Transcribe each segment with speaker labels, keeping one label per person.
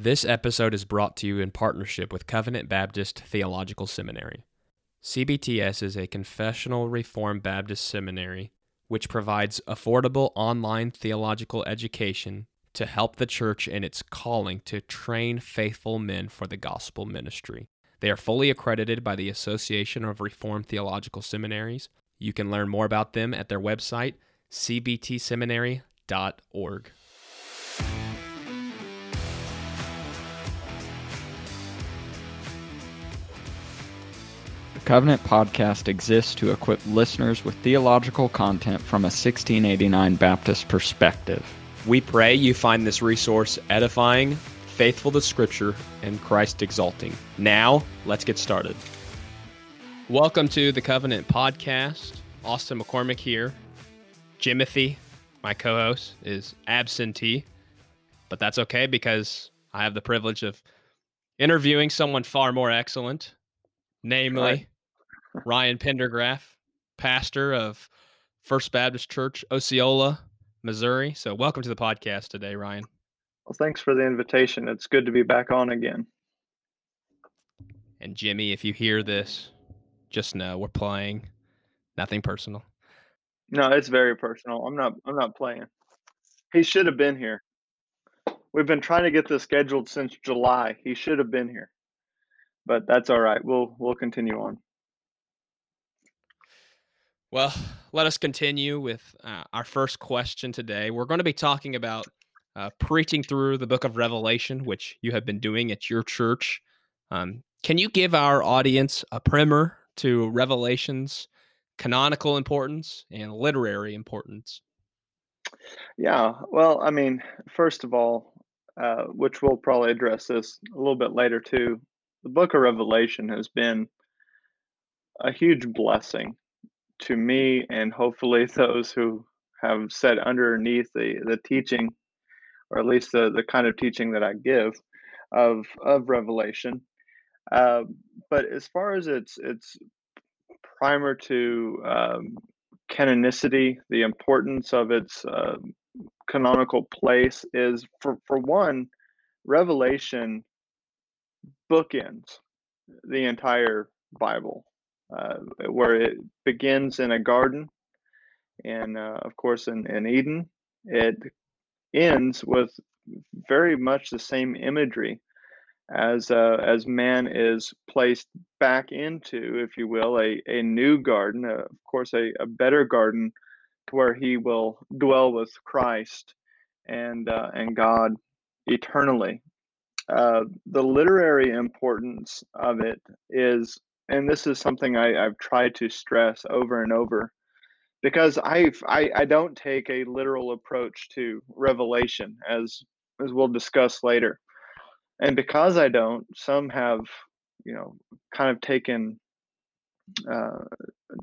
Speaker 1: This episode is brought to you in partnership with Covenant Baptist Theological Seminary. CBTS is a confessional Reformed Baptist seminary which provides affordable online theological education to help the church in its calling to train faithful men for the gospel ministry. They are fully accredited by the Association of Reformed Theological Seminaries. You can learn more about them at their website, cbtseminary.org.
Speaker 2: Covenant podcast exists to equip listeners with theological content from a 1689 Baptist perspective.
Speaker 1: We pray you find this resource edifying, faithful to Scripture, and Christ exalting. Now, let's get started. Welcome to the Covenant Podcast. Austin McCormick here. Jimothy, my co host, is absentee, but that's okay because I have the privilege of interviewing someone far more excellent, namely Ryan Pendergraft, pastor of First Baptist Church, Osceola, Missouri. So, welcome to the podcast today, Ryan.
Speaker 3: Well, thanks for the invitation. It's good to be back on again.
Speaker 1: And Jimmy, if you hear this, just know we're playing. Nothing personal.
Speaker 3: No, it's very personal. I'm not I'm not playing. He should have been here. We've been trying to get this scheduled since July. He should have been here. But that's all right. We'll we'll continue on.
Speaker 1: Well, let us continue with uh, our first question today. We're going to be talking about uh, preaching through the book of Revelation, which you have been doing at your church. Um, can you give our audience a primer to Revelation's canonical importance and literary importance?
Speaker 3: Yeah. Well, I mean, first of all, uh, which we'll probably address this a little bit later too, the book of Revelation has been a huge blessing to me and hopefully those who have said underneath the, the teaching or at least the, the kind of teaching that I give of of Revelation. Uh, but as far as its its primer to um, canonicity, the importance of its uh, canonical place is for for one, Revelation bookends the entire Bible, uh, where it begins in a garden, and uh, of course in, in Eden, it ends with very much the same imagery as uh, as man is placed back into, if you will, a, a new garden, uh, of course, a, a better garden where he will dwell with Christ and uh, and God eternally. Uh, the literary importance of it is, and this is something I, I've tried to stress over and over, because I've, I I don't take a literal approach to Revelation as as we'll discuss later and because I don't, some have, you know, kind of taken uh,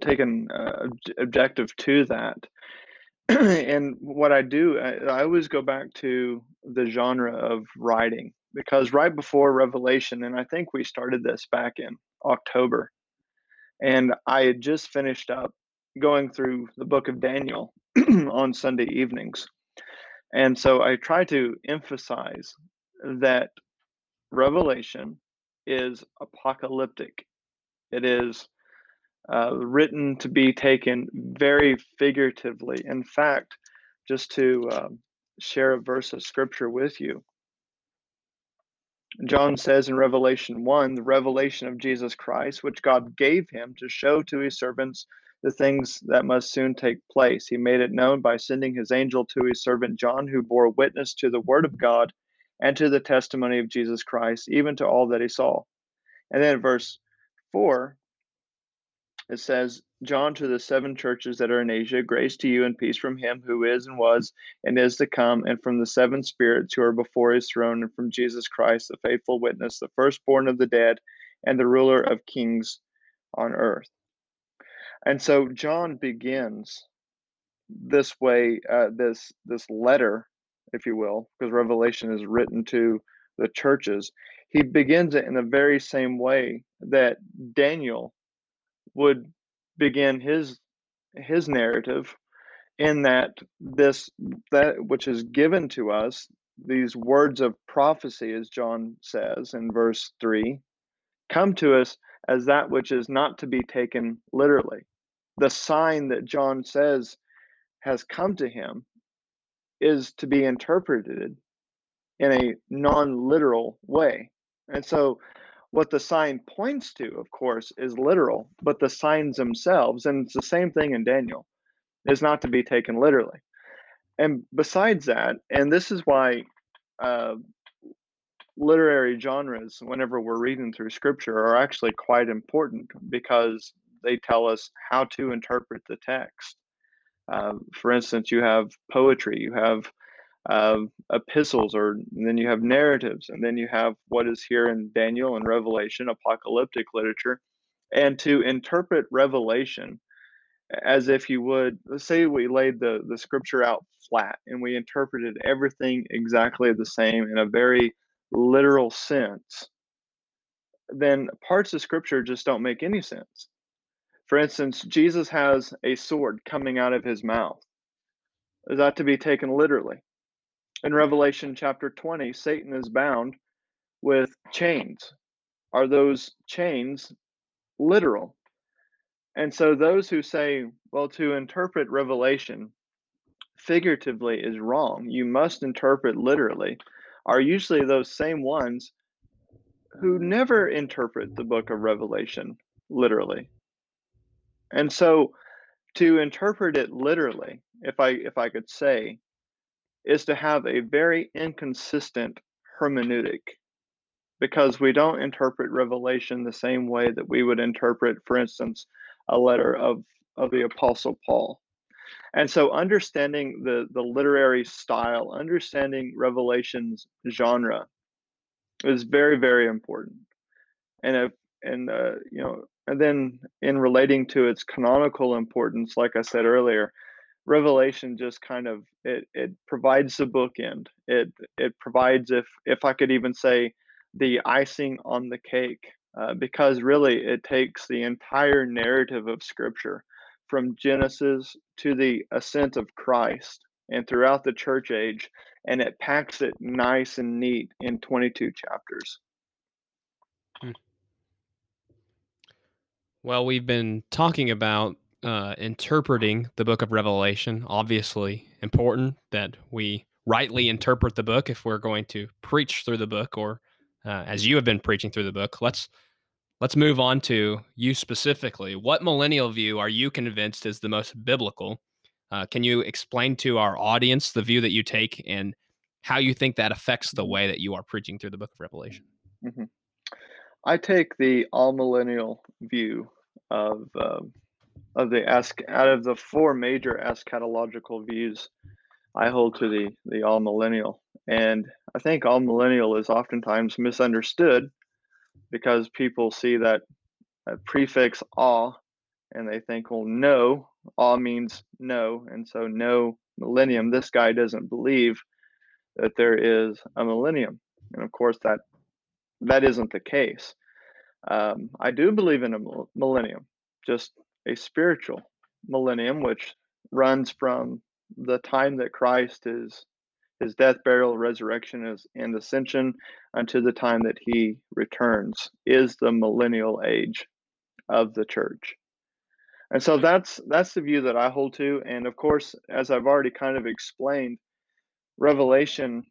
Speaker 3: taken uh, objective to that. and what I do, I, I always go back to the genre of writing because right before Revelation, and I think we started this back in October, and I had just finished up going through the book of Daniel on Sunday evenings. And so I try to emphasize that Revelation is apocalyptic. It is uh, written to be taken very figuratively. In fact, just to um, share a verse of scripture with you, John says in Revelation 1 the revelation of Jesus Christ, which God gave him to show to his servants the things that must soon take place. He made it known by sending his angel to his servant John, who bore witness to the word of God and to the testimony of Jesus Christ, even to all that he saw. And then verse 4, it says, John to the seven churches that are in Asia, grace to you and peace from him who is and was and is to come, and from the seven spirits who are before his throne, and from Jesus Christ, the faithful witness, the firstborn of the dead, and the ruler of kings on earth. And so John begins this way, uh, this this letter if you will, because Revelation is written to the churches, he begins it in the very same way that Daniel would begin his his narrative in that this that which is given to us these words of prophecy, as John says in verse 3, come to us as that which is not to be taken literally. The sign that John says has come to him is to be interpreted in a non literal way. And so, what the sign points to, of course, is literal, but the signs themselves, and it's the same thing in Daniel, is not to be taken literally. And besides that, and this is why uh, literary genres, whenever we're reading through scripture, are actually quite important because they tell us how to interpret the text. Uh, for instance, you have poetry, you have uh, epistles, or then you have narratives, and then you have what is here in Daniel and Revelation, apocalyptic literature. And to interpret Revelation as if you would, let's say we laid the, the scripture out flat and we interpreted everything exactly the same in a very literal sense, then parts of scripture just don't make any sense. For instance, Jesus has a sword coming out of his mouth. Is that to be taken literally? In Revelation chapter 20, Satan is bound with chains. Are those chains literal? And so those who say, well, to interpret Revelation figuratively is wrong, you must interpret literally, are usually those same ones who never interpret the book of Revelation literally. And so to interpret it literally, if I if I could say, is to have a very inconsistent hermeneutic because we don't interpret revelation the same way that we would interpret for instance a letter of of the apostle paul. And so understanding the the literary style understanding revelation's genre is very very important. And if and uh, you know and then in relating to its canonical importance like i said earlier revelation just kind of it it provides the bookend it it provides if if i could even say the icing on the cake uh, because really it takes the entire narrative of scripture from genesis to the ascent of christ and throughout the church age and it packs it nice and neat in 22 chapters
Speaker 1: hmm. well we've been talking about uh, interpreting the book of Revelation. Obviously, important that we rightly interpret the book if we're going to preach through the book, or uh, as you have been preaching through the book. Let's let's move on to you specifically. What millennial view are you convinced is the most biblical? Uh, can you explain to our audience the view that you take and how you think that affects the way that you are preaching through the book of Revelation?
Speaker 3: Mm-hmm. I take the amillennial view of um, of the ask out of the four major eschatological views, I hold to the the amillennial, and I think amillennial is oftentimes misunderstood because people see that, prefix "a" and they think, well, no, all means no, and so no millennium. This guy doesn't believe that there is a millennium, and of course that that isn't the case. Um, I do believe in a millennium, just a spiritual millennium, which runs from the time that Christ is his death, burial, resurrection, is, and ascension unto the time that he returns is the millennial age of the church. And so that's that's the view that I hold to. And of course, as I've already kind of explained, Revelation,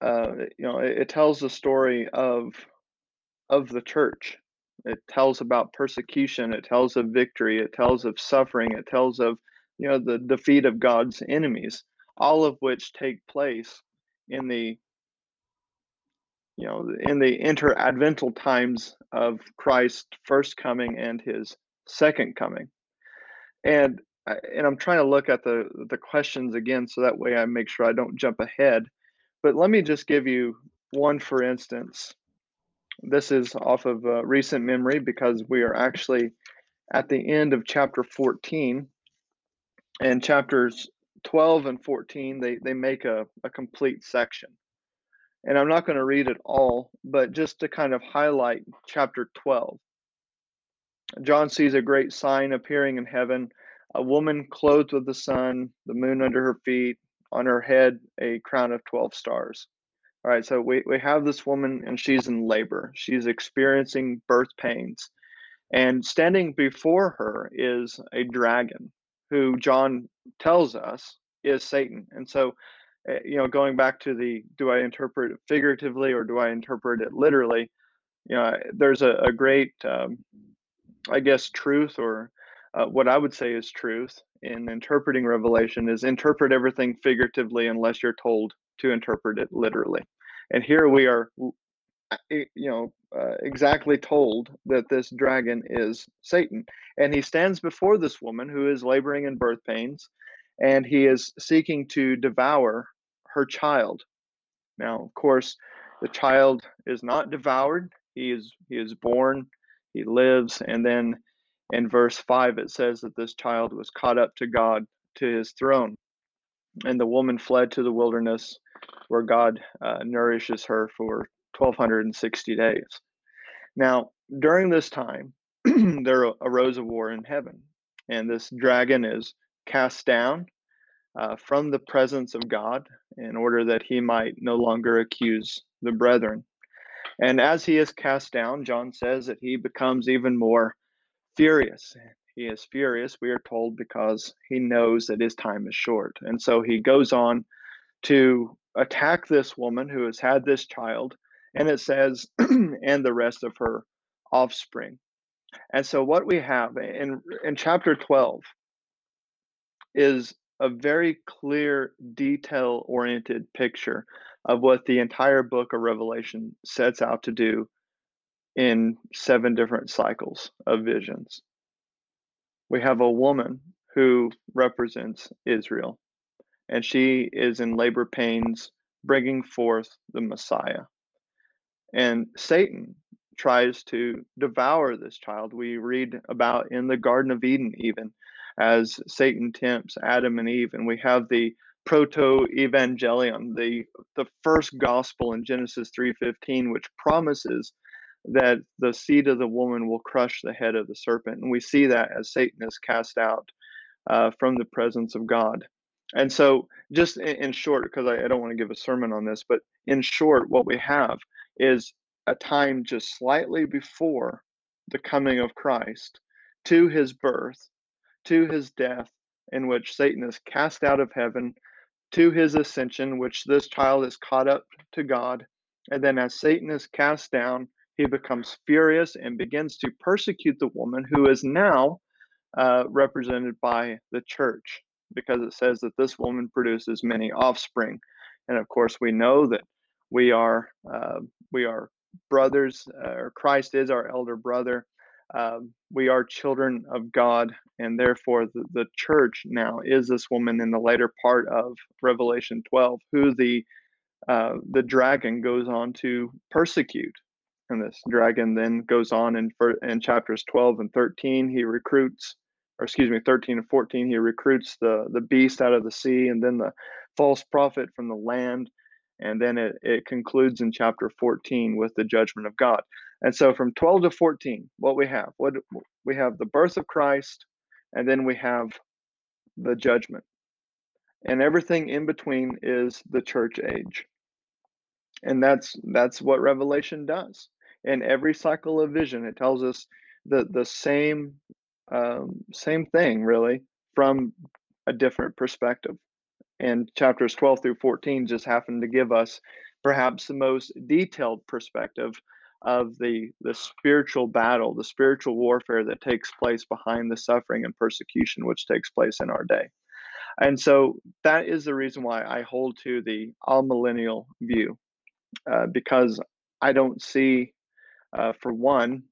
Speaker 3: uh, you know, it, it tells the story of of the church it tells about persecution it tells of victory it tells of suffering it tells of you know the defeat of god's enemies all of which take place in the you know in the interadvental times of christ's first coming and his second coming. And and i'm trying to look at the the questions again so that way i make sure i don't jump ahead. But let me just give you one for instance this is off of uh, recent memory because we are actually at the end of chapter 14 and chapters 12 and 14 they, they make a, a complete section. And i'm not going to read it all but just to kind of highlight chapter 12 john sees a great sign appearing in heaven a woman clothed with the sun the moon under her feet on her head a crown of 12 stars. All right, so we, we have this woman and she's in labor. She's experiencing birth pains. And standing before her is a dragon who John tells us is Satan. And so, eh, you know, going back to the do I interpret it figuratively or do I interpret it literally? You know, there's a, a great, um, I guess, truth or uh, what I would say is truth in interpreting Revelation is interpret everything figuratively unless you're told to interpret it literally. And here we are, you know, uh, exactly told that this dragon is Satan. And he stands before this woman who is laboring in birth pains, and he is seeking to devour her child. Now, of course, the child is not devoured. He is he is born, he lives, and then in verse 5 it says that this child was caught up to God to his throne. And the woman fled to the wilderness where God uh, nourishes her for 1260 days. Now, during this time, there arose a war in heaven, and this dragon is cast down uh, from the presence of God in order that he might no longer accuse the brethren. And as he is cast down, John says that he becomes even more furious. He is furious, we are told, because he knows that his time is short. And so he goes on to attack this woman who has had this child, and it says, and the rest of her offspring. And so what we have in, in chapter 12 is a very clear, detail oriented picture of what the entire book of Revelation sets out to do in seven different cycles of visions. We have a woman who represents Israel and she is in labor pains, bringing forth the Messiah. And Satan tries to devour this child. We read about in the Garden of Eden, even as Satan tempts Adam and Eve, and we have the proto evangelion, the the first gospel in Genesis 3:15, which promises that the seed of the woman will crush the head of the serpent, and we see that as Satan is cast out uh, from the presence of God. And so, just in, short, because I, I don't want to give a sermon on this, but in short, what we have is a time just slightly before the coming of Christ to his birth, to his death, in which Satan is cast out of heaven, to his ascension, which this child is caught up to God. And then, as Satan is cast down, he becomes furious and begins to persecute the woman who is now uh, represented by the church because it says that this woman produces many offspring. And of course, we know that we are uh, we are brothers, uh, Christ is our elder brother. Um, we are children of God, and therefore the, the church now is this woman in the later part of Revelation 12, who the uh, the dragon goes on to persecute. And this dragon then goes on in, in chapters 12 and 13. He recruits or excuse me, 13 and 14, he recruits the, the beast out of the sea and then the false prophet from the land. And then it, it concludes in chapter 14 with the judgment of God. And so from 12 to 14, what we have, what we have the birth of Christ, and then we have the judgment. And everything in between is the church age. And that's that's what Revelation does. In every cycle of vision, it tells us the, the same um, same thing, really, from a different perspective. And chapters 12 through 14 just happen to give us perhaps the most detailed perspective of the, the spiritual battle, the spiritual warfare that takes place behind the suffering and persecution which takes place in our day. And so that is the reason why I hold to the amillennial view, uh, because I don't see, uh, for one,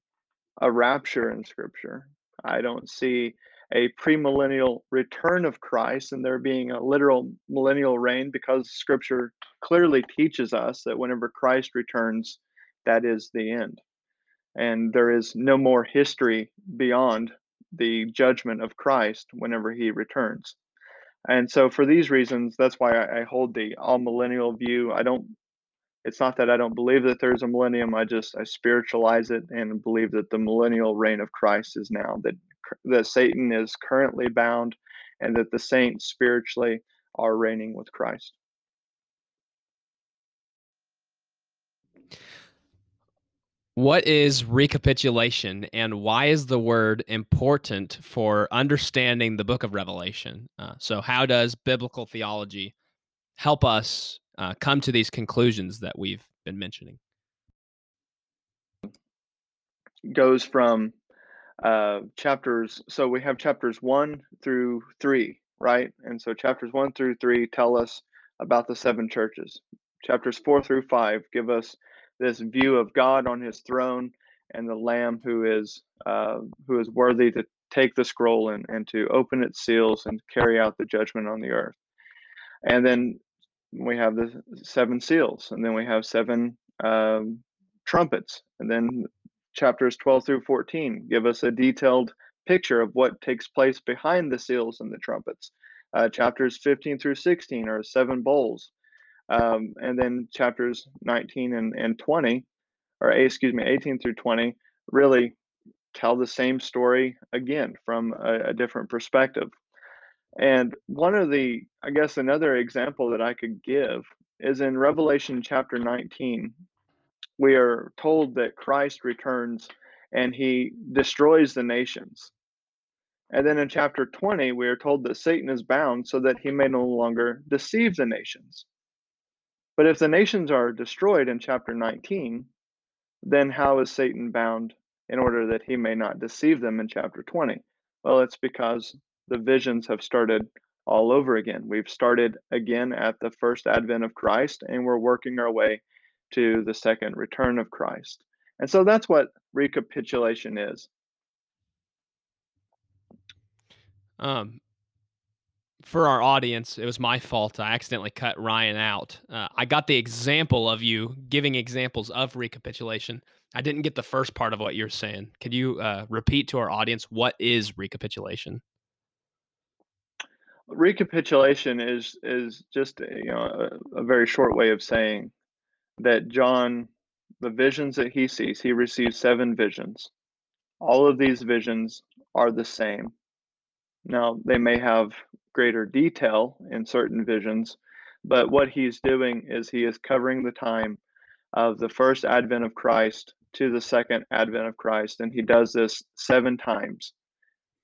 Speaker 3: a rapture in Scripture. I don't see a premillennial return of Christ and there being a literal millennial reign because scripture clearly teaches us that whenever Christ returns, that is the end. And there is no more history beyond the judgment of Christ whenever he returns. And so, for these reasons, that's why I, hold the amillennial view. I don't it's not that I don't believe that there's a millennium. I just I spiritualize it and believe that the millennial reign of Christ is now that that Satan is currently bound, and that the saints spiritually are reigning with Christ.
Speaker 1: What is recapitulation and why is the word important for understanding the book of Revelation? Uh, so, how does biblical theology help us uh, come to these conclusions that we've been mentioning?
Speaker 3: Goes from uh, chapters, so we have chapters one through three, right? And so chapters one through three tell us about the seven churches. Chapters four through five give us this view of God on His throne and the Lamb who is uh, who is worthy to take the scroll and, and to open its seals and carry out the judgment on the earth. And then we have the seven seals, and then we have seven um, trumpets, and then chapters 12 through 14 give us a detailed picture of what takes place behind the seals and the trumpets. Uh, chapters 15 through 16 are seven bowls. Um, and then chapters 19 and, and 20, or excuse me, 18 through 20, really tell the same story again from a, a different perspective. And one of the, I guess, another example that I could give is in Revelation chapter 19. We are told that Christ returns and he destroys the nations. And then in chapter 20, we are told that Satan is bound so that he may no longer deceive the nations. But if the nations are destroyed in chapter 19, then how is Satan bound in order that he may not deceive them in chapter 20? Well, it's because the visions have started all over again. We've started again at the first advent of Christ, and we're working our way to the second return of Christ. And so that's what recapitulation is.
Speaker 1: Um, for our audience, it was my fault. I accidentally cut Ryan out. Uh, I got the example of you giving examples of recapitulation. I didn't get the first part of what you're saying. Could you uh, repeat to our audience what is recapitulation?
Speaker 3: Recapitulation is is just you know a, a very short way of saying that John, the visions that he sees, he receives seven visions. All of these visions are the same. Now they may have greater detail in certain visions, but what he's doing is he is covering the time of the first advent of Christ to the second advent of Christ, and he does this seven times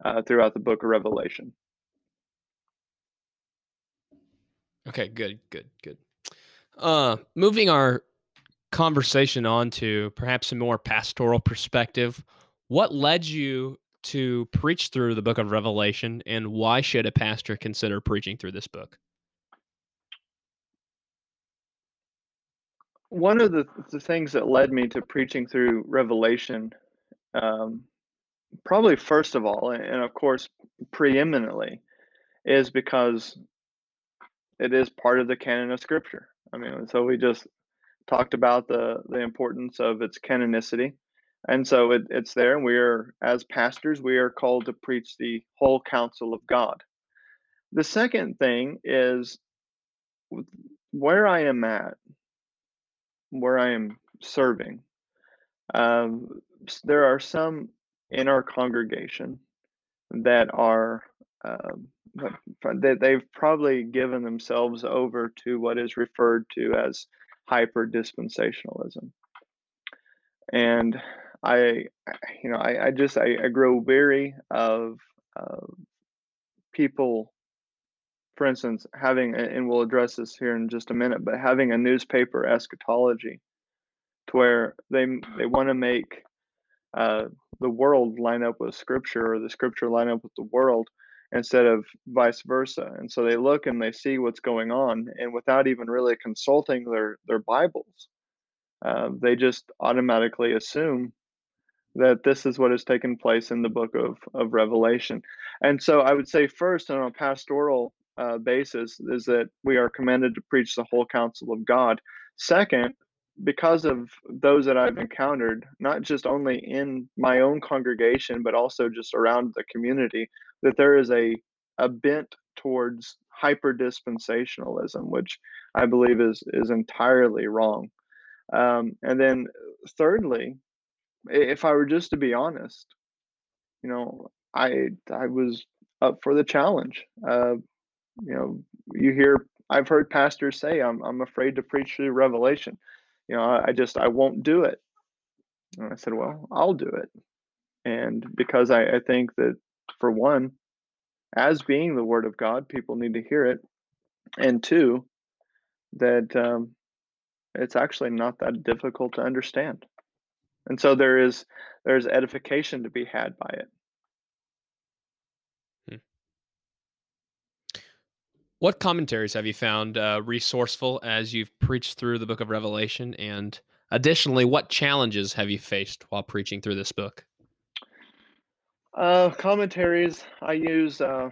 Speaker 3: uh, throughout the book of Revelation.
Speaker 1: Okay, good, good, good. Uh, moving our conversation on to perhaps a more pastoral perspective, what led you to preach through the book of Revelation, and why should a pastor consider preaching through this book?
Speaker 3: One of the, the things that led me to preaching through Revelation, um, probably first of all, and of course, preeminently, is because it is part of the canon of Scripture. I mean, so we just talked about the the importance of its canonicity and so it, it's there and we are as pastors we are called to preach the whole counsel of god the second thing is where i am at where i am serving um, there are some in our congregation that are um, that they've probably given themselves over to what is referred to as hyper dispensationalism and I, you know, I, I just I, I grow weary of uh, people, for instance, having and we'll address this here in just a minute, but having a newspaper eschatology, to where they they want to make uh, the world line up with Scripture or the Scripture line up with the world instead of vice versa. And so they look and they see what's going on, and without even really consulting their their Bibles, uh, they just automatically assume that this is what has taken place in the book of, of Revelation. And so I would say, first, on a pastoral uh, basis, is that we are commanded to preach the whole counsel of God. Second, because of those that I've encountered, not just only in my own congregation, but also just around the community, that there is a, a bent towards hyper dispensationalism, which I believe is, is entirely wrong. Um, and then, thirdly, if I were just to be honest, you know, I I was up for the challenge. Uh, you know, you hear I've heard pastors say I'm I'm afraid to preach through Revelation. You know, I, just I won't do it. And I said, well, I'll do it. And because I, I think that for one, as being the word of God, people need to hear it. And two, that um, it's actually not that difficult to understand. And so there is there's edification to be had by it.
Speaker 1: What commentaries have you found uh, resourceful as you've preached through the book of Revelation? And additionally, what challenges have you faced while preaching through this book?
Speaker 3: Uh, commentaries, I use uh,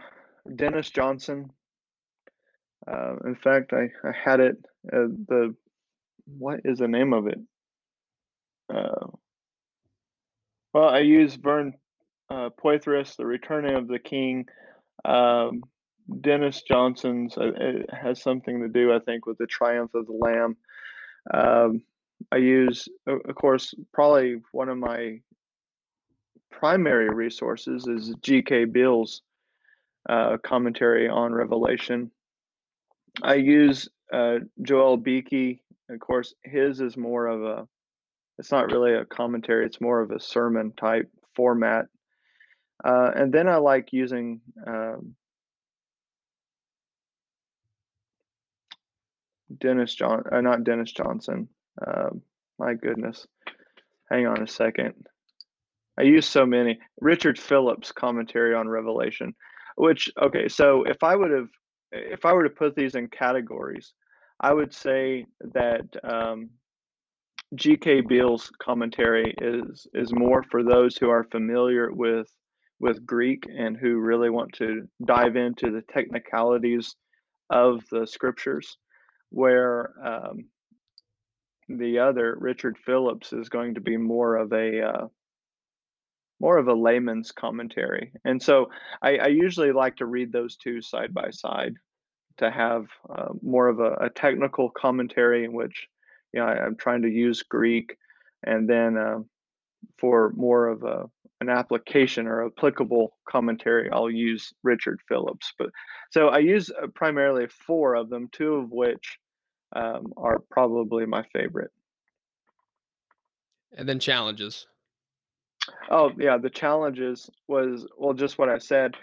Speaker 3: Dennis Johnson. Uh, in fact, I, I had it, uh, the, what is the name of it? Uh, well, I use Vern uh, Poythress, The Returning of the King. Um, Dennis Johnson's uh, has something to do, I think, with the Triumph of the Lamb. Um, I use, of course, probably one of my primary resources is G.K. Beale's uh, commentary on Revelation. I use uh, Joel Beeke. Of course, his is more of a, it's not really a commentary, it's more of a sermon type format. Uh, and then I like using um, Dennis John, uh, not Dennis Johnson. Uh, my goodness. Hang on a second. I use so many. Richard Phillips commentary on Revelation, which okay, so if I would have if I were to put these in categories, I would say that um, G.K. Beale's commentary is is more for those who are familiar with with Greek and who really want to dive into the technicalities of the scriptures, where um, the other Richard Phillips is going to be more of a uh, more of a layman's commentary. And so I, I, usually like to read those two side by side to have uh, more of a, a, technical commentary in which you know I, am trying to use Greek, and then uh, for more of a an application or applicable commentary, I'll use Richard Phillips. But so I use uh, primarily four of them, two of which um, are probably my favorite.
Speaker 1: And then challenges.
Speaker 3: Oh yeah, the challenges was well just what I said.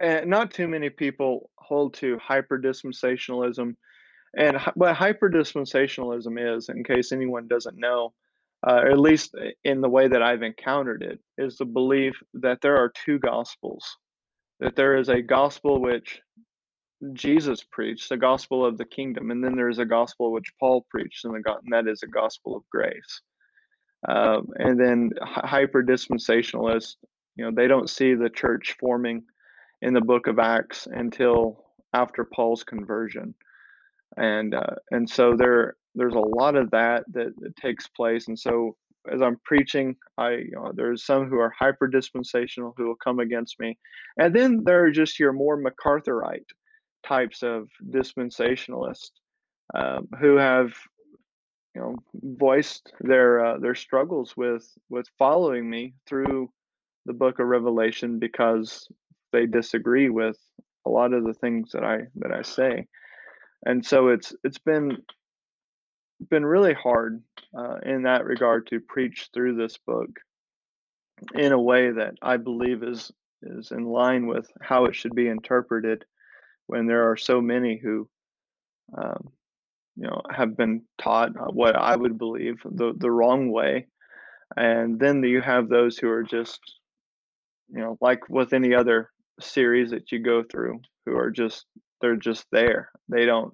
Speaker 3: And not too many people hold to hyper dispensationalism. And what hyper dispensationalism is, in case anyone doesn't know, uh, at least in the way that I've encountered it, is the belief that there are two gospels. That there is a gospel which Jesus preached, the gospel of the kingdom, and then there is a gospel which Paul preached, and, the, and that is a gospel of grace. Um, and then hyper dispensationalists, you know, they don't see the church forming in the book of Acts until after Paul's conversion. And uh, and so there there's a lot of that, that that takes place. And so as I'm preaching, I you know, there's some who are hyper dispensational who will come against me, and then there are just your more MacArthurite types of dispensationalists um, who have you know voiced their uh, their struggles with with following me through the book of revelation because they disagree with a lot of the things that i that i say. And so it's it's been been really hard uh, in that regard to preach through this book in a way that i believe is is in line with how it should be interpreted when there are so many who um, you know have been taught uh, what I would believe the the wrong way, and then you have those who are just you know like with any other series that you go through who are just they're just there. They don't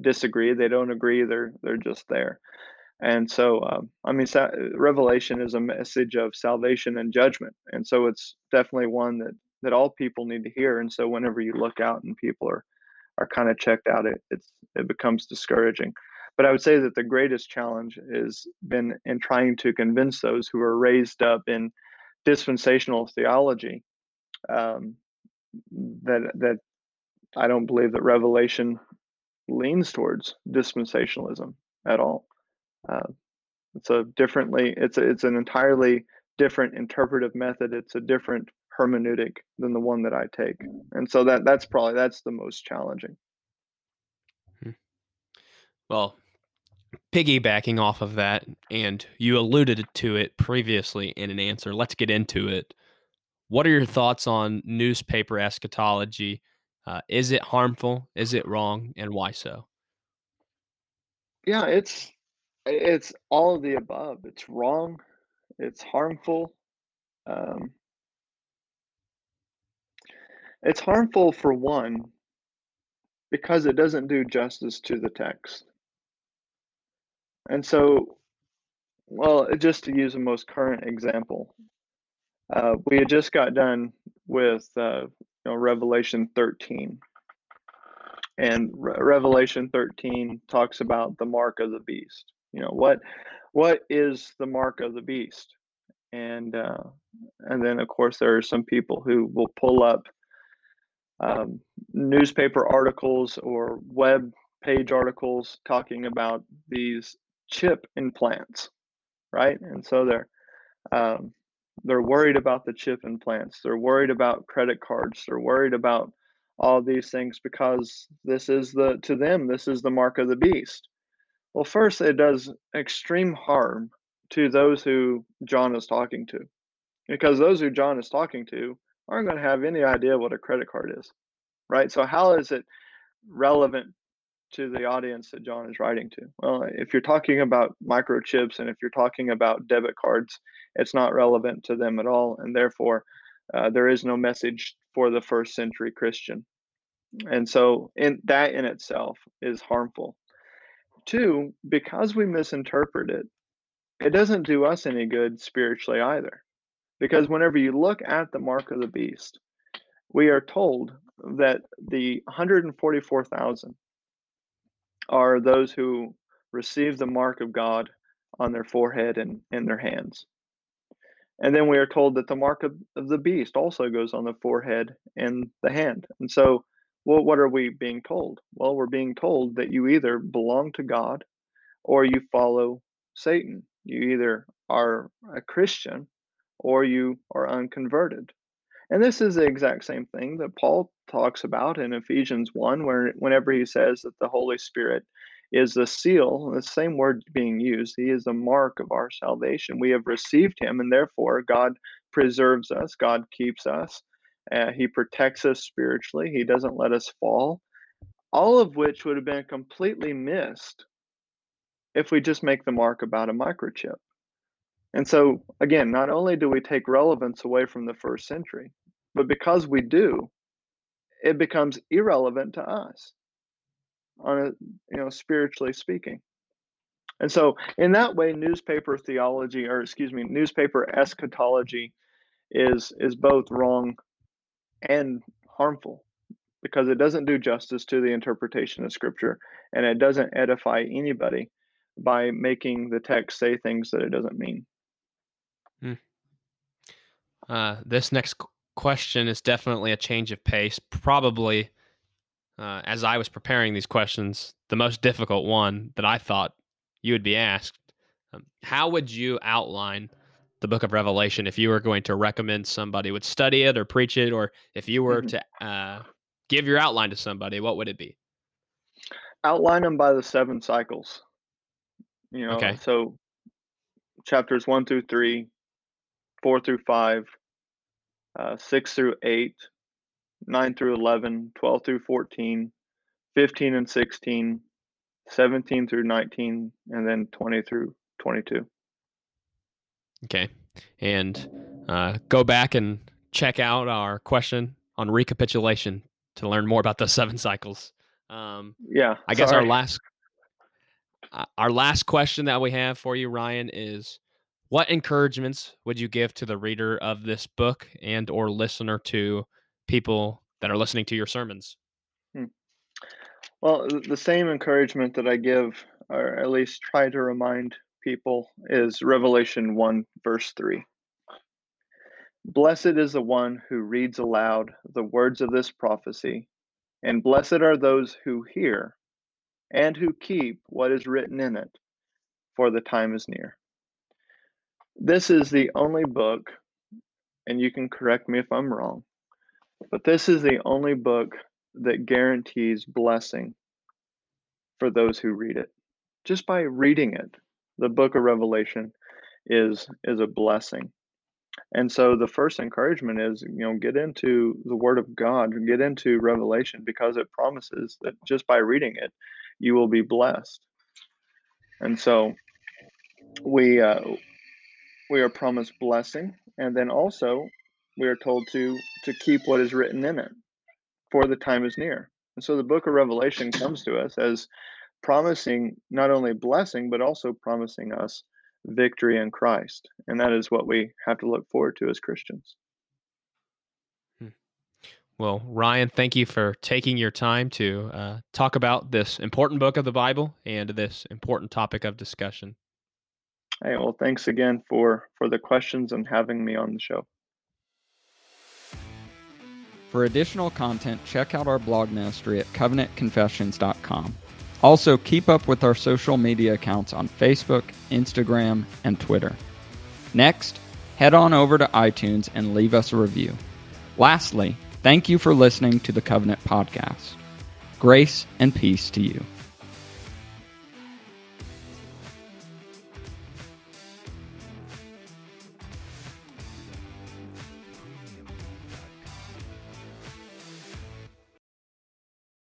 Speaker 3: disagree they don't agree they're they're just there. And so um, i mean sa- revelation is a message of salvation and judgment and so it's definitely one that that all people need to hear and so whenever you look out and people are are kind of checked out, it it's it becomes discouraging. But I would say that the greatest challenge has been in trying to convince those who are raised up in dispensational theology um, that that I don't believe that Revelation leans towards dispensationalism at all. Uh, it's a differently it's a, it's an entirely different interpretive method. It's a different hermeneutic than the one that I take. And so that that's probably that's the most challenging.
Speaker 1: Well, piggybacking off of that, and you alluded to it previously in an answer, let's get into it. What are your thoughts on newspaper eschatology? Uh, is it harmful? Is it wrong? And why so?
Speaker 3: Yeah, it's it's all of the above. It's wrong. It's harmful. Um, it's harmful for one because it doesn't do justice to the text. And so, well, just to use the most current example, uh, we had just got done with uh, you know, Revelation 13. And Re- Revelation 13 talks about the mark of the beast. You know, what what is the mark of the beast? And uh, and then of course there are some people who will pull up um, newspaper articles or web page articles talking about these chip implants, right? And so they're um, they're worried about the chip implants. They're worried about credit cards. They're worried about all these things because this is the to them this is the mark of the beast. Well, first it does extreme harm to those who John is talking to, because those who John is talking to aren't going to have any idea what a credit card is, right? So how is it relevant to the audience that John is writing to? Well, if you're talking about microchips and if you're talking about debit cards, it's not relevant to them at all, and therefore uh, there is no message for the first century Christian. And so, in that in itself is harmful. Two, because we misinterpret it, it doesn't do us any good spiritually either. Because whenever you look at the mark of the beast, we are told that the 144,000 are those who receive the mark of God on their forehead and in their hands. And then we are told that the mark of, of the beast also goes on the forehead and the hand. And so, well, what are we being told? Well, we're being told that you either belong to God or you follow Satan. You either are a Christian or you are unconverted. And this is the exact same thing that Paul talks about in Ephesians 1, where whenever he says that the Holy Spirit is the seal, the same word being used, he is the mark of our salvation. We have received him, and therefore God preserves us, God keeps us, uh, he protects us spiritually, he doesn't let us fall. All of which would have been completely missed if we just make the mark about a microchip. And so, again, not only do we take relevance away from the first century, but because we do, it becomes irrelevant to us on a, you know, spiritually speaking. And so, in that way, newspaper theology, or excuse me, newspaper eschatology, is is both wrong and harmful because it doesn't do justice to the interpretation of Scripture, and it doesn't edify anybody by making the text say things that it doesn't mean.
Speaker 1: Uh, this next question is definitely a change of pace. Probably, uh, as I was preparing these questions, the most difficult one that I thought you would be asked. Um, how would you outline the book of Revelation if you were going to recommend somebody would study it or preach it, or if you were mm-hmm. to uh, give your outline to somebody, what would it be?
Speaker 3: Outline them by the seven cycles. You know, okay. so chapters one through three, four through five, uh, 6 through 8, 9 through 11, 12 through 14, 15 and 16, 17 through 19, and then 20 through 22.
Speaker 1: Okay. And uh, go back and check out our question on recapitulation to learn more about the seven cycles. Um,
Speaker 3: yeah.
Speaker 1: I guess our last uh, our last question that we have for you, Ryan, is what encouragements would you give to the reader of this book and or listener to people that are listening to your sermons? Hmm.
Speaker 3: well the same encouragement that i give or at least try to remind people is revelation 1 verse 3 blessed is the one who reads aloud the words of this prophecy and blessed are those who hear and who keep what is written in it for the time is near this is the only book, and you can correct me if I'm wrong, but this is the only book that guarantees blessing for those who read it. Just by reading it, the book of Revelation is is a blessing. And so the first encouragement is, you know, get into the Word of God, get into Revelation because it promises that just by reading it, you will be blessed. And so we uh, we are promised blessing, and then also we are told to to keep what is written in it, for the time is near. And so the Book of Revelation comes to us as promising not only blessing but also promising us victory in Christ. And that is what we have to look forward to as Christians.
Speaker 1: Hmm. Well, Ryan, thank you for taking your time to uh, talk about this important book of the Bible and this important topic of discussion.
Speaker 3: Hey, well, thanks again for for the questions and having me on the show.
Speaker 2: For additional content, check out our blog ministry at covenantconfessions.com. Also, keep up with our social media accounts on Facebook, Instagram, and Twitter. Next, head on over to iTunes and leave us a review. Lastly, thank you for listening to the Covenant Podcast. Grace and peace to you.